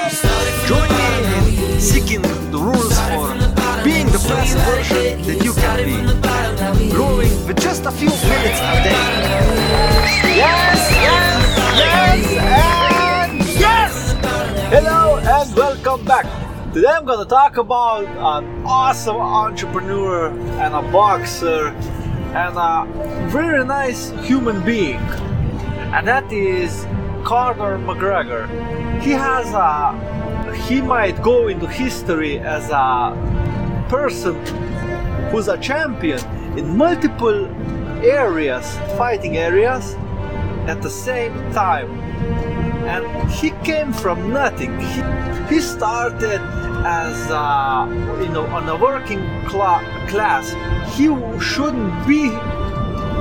Join me in seeking the rules for being the best version that you can be. Growing with just a few minutes a day. Yes, yes, yes, and yes! Hello and welcome back. Today I'm gonna talk about an awesome entrepreneur and a boxer and a very nice human being, and that is Conor McGregor. He has a he might go into history as a person who's a champion in multiple areas, fighting areas, at the same time. And he came from nothing. He, he started as a, you know on a working cla- class. He shouldn't be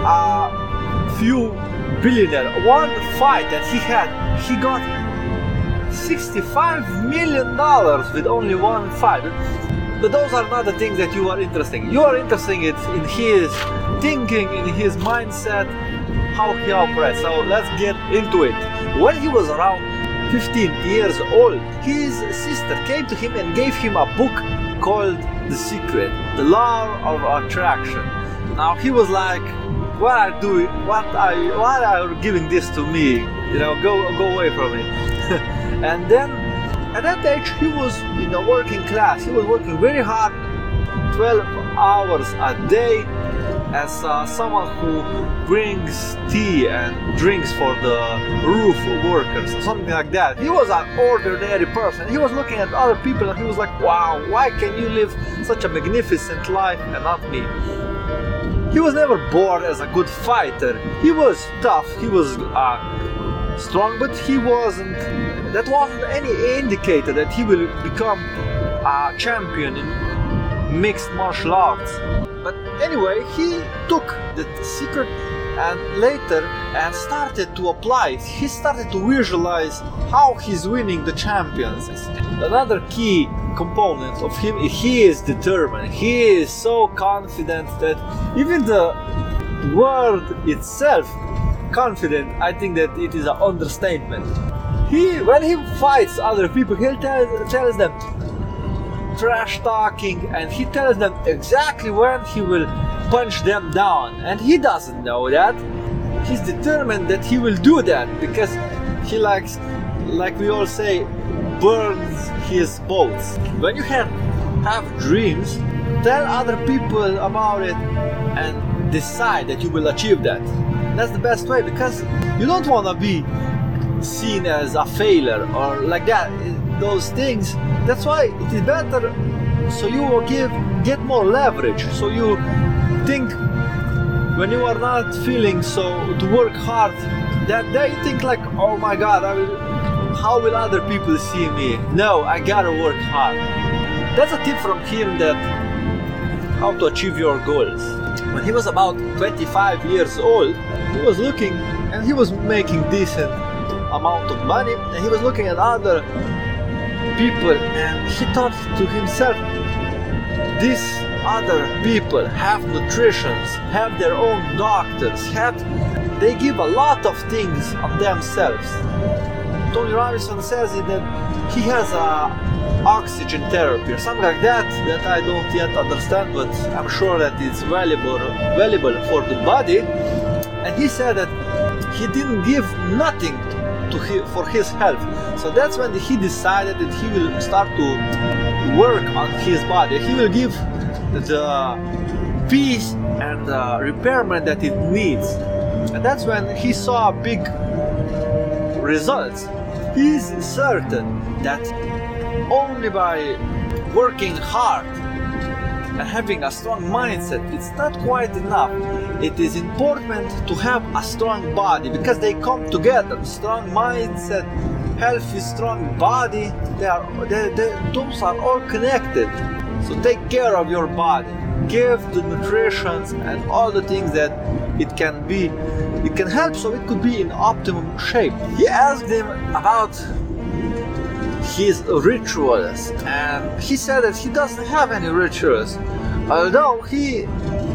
a few billionaire. One fight that he had, he got 65 million dollars with only one fight. But those are not the things that you are interested in. You are interested in in his thinking, in his mindset, how he operates. So let's get into it. When he was around 15 years old, his sister came to him and gave him a book called The Secret, The Law of Attraction. Now he was like, "What are doing? What are you, why are giving this to me? You know, go go away from me." and then at that age, he was in a working class. He was working very hard, 12 hours a day, as uh, someone who brings tea and drinks for the roof workers, something like that. He was an ordinary person. He was looking at other people and he was like, wow, why can you live such a magnificent life and not me? He was never born as a good fighter. He was tough, he was uh, strong, but he wasn't. That wasn't any indicator that he will become a champion in mixed martial arts. But anyway, he took the secret and later and started to apply. He started to visualize how he's winning the champions. Another key component of him, he is determined. He is so confident that even the word itself, confident, I think that it is an understatement. He, when he fights other people, he tell, tells them trash talking and he tells them exactly when he will punch them down. And he doesn't know that. He's determined that he will do that because he likes like we all say burns his boats when you have have dreams tell other people about it and decide that you will achieve that. That's the best way because you don't want to be seen as a failure or like that those things. That's why it is better so you will give get more leverage so you think when you are not feeling so to work hard that they think like oh my god I will, how will other people see me? No i gotta work hard. That's a tip from him that how to achieve your goals. When he was about 25 years old he was looking and he was making decent amount of money and he was looking at other people and he thought to himself these other people have nutritions have their own doctors have they give a lot of things on themselves tony robinson says that he has a oxygen therapy or something like that that i don't yet understand but i'm sure that it's valuable valuable for the body and he said that he didn't give nothing to for his health. So that's when he decided that he will start to work on his body. He will give the peace and the repairment that it needs. And that's when he saw big results. He's certain that only by working hard and having a strong mindset it's not quite enough it is important to have a strong body because they come together strong mindset healthy strong body they are they, they, those are all connected so take care of your body. Give the nutrition and all the things that it can be it can help so it could be in optimum shape. He asked him about his rituals and he said that he doesn't have any rituals. Although he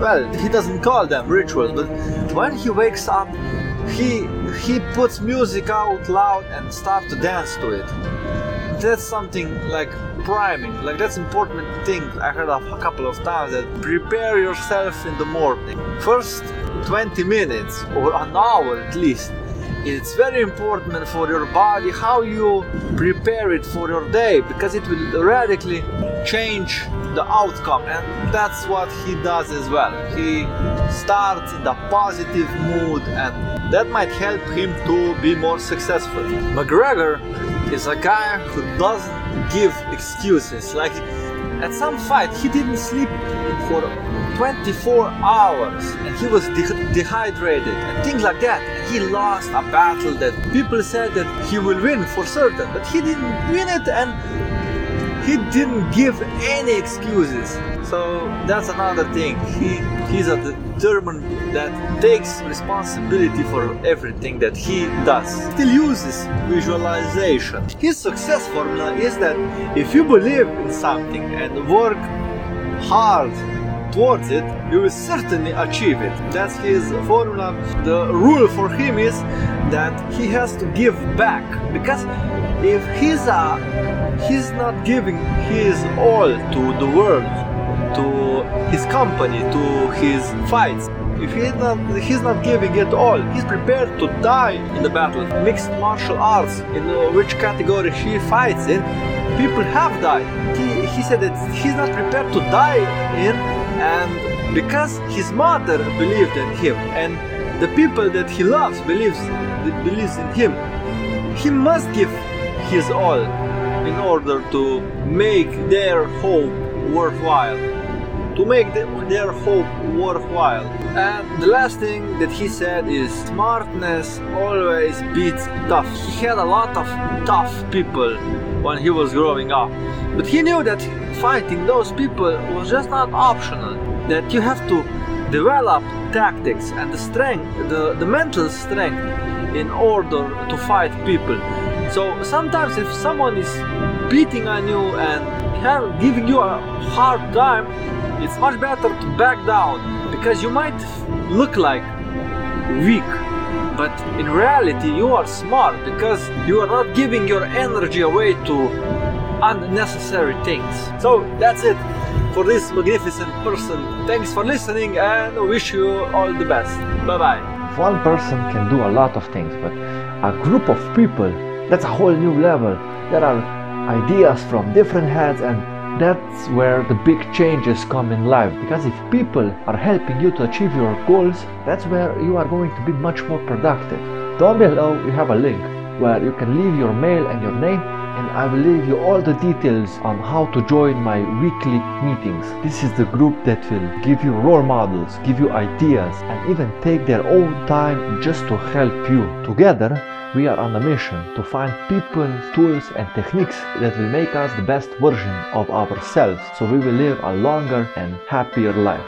well he doesn't call them rituals but when he wakes up he he puts music out loud and starts to dance to it that's something like priming. Like that's important thing I heard of a couple of times that prepare yourself in the morning. First 20 minutes or an hour at least it's very important for your body how you prepare it for your day because it will radically change the outcome and that's what he does as well he starts in a positive mood and that might help him to be more successful mcgregor is a guy who doesn't give excuses like at some fight he didn't sleep for 24 hours and he was de- dehydrated and things like that. And he lost a battle that people said that he will win for certain, but he didn't win it and he didn't give any excuses. So that's another thing. He he's a German that takes responsibility for everything that he does. Still uses visualization. His success formula is that if you believe in something and work hard towards it, you will certainly achieve it. That's his formula. The rule for him is that he has to give back because if he's a he's not giving his all to the world, to his company, to his fights. If he's not, he's not giving it all, he's prepared to die in the battle. Mixed martial arts, in uh, which category he fights in, people have died. He, he said that he's not prepared to die in and because his mother believed in him and the people that he loves believes believes in him he must give his all in order to make their hope worthwhile to make their hope worthwhile and the last thing that he said is smartness always beats tough he had a lot of tough people when he was growing up but he knew that fighting those people was just not optional. That you have to develop tactics and the strength, the, the mental strength in order to fight people. So sometimes if someone is beating on you and giving you a hard time, it's much better to back down because you might look like weak but in reality you are smart because you are not giving your energy away to unnecessary things. So that's it for this magnificent person. Thanks for listening and wish you all the best. Bye bye. One person can do a lot of things, but a group of people, that's a whole new level. There are ideas from different heads and that's where the big changes come in life because if people are helping you to achieve your goals that's where you are going to be much more productive down below you have a link where you can leave your mail and your name and I will leave you all the details on how to join my weekly meetings. This is the group that will give you role models, give you ideas, and even take their own time just to help you. Together, we are on a mission to find people, tools, and techniques that will make us the best version of ourselves so we will live a longer and happier life.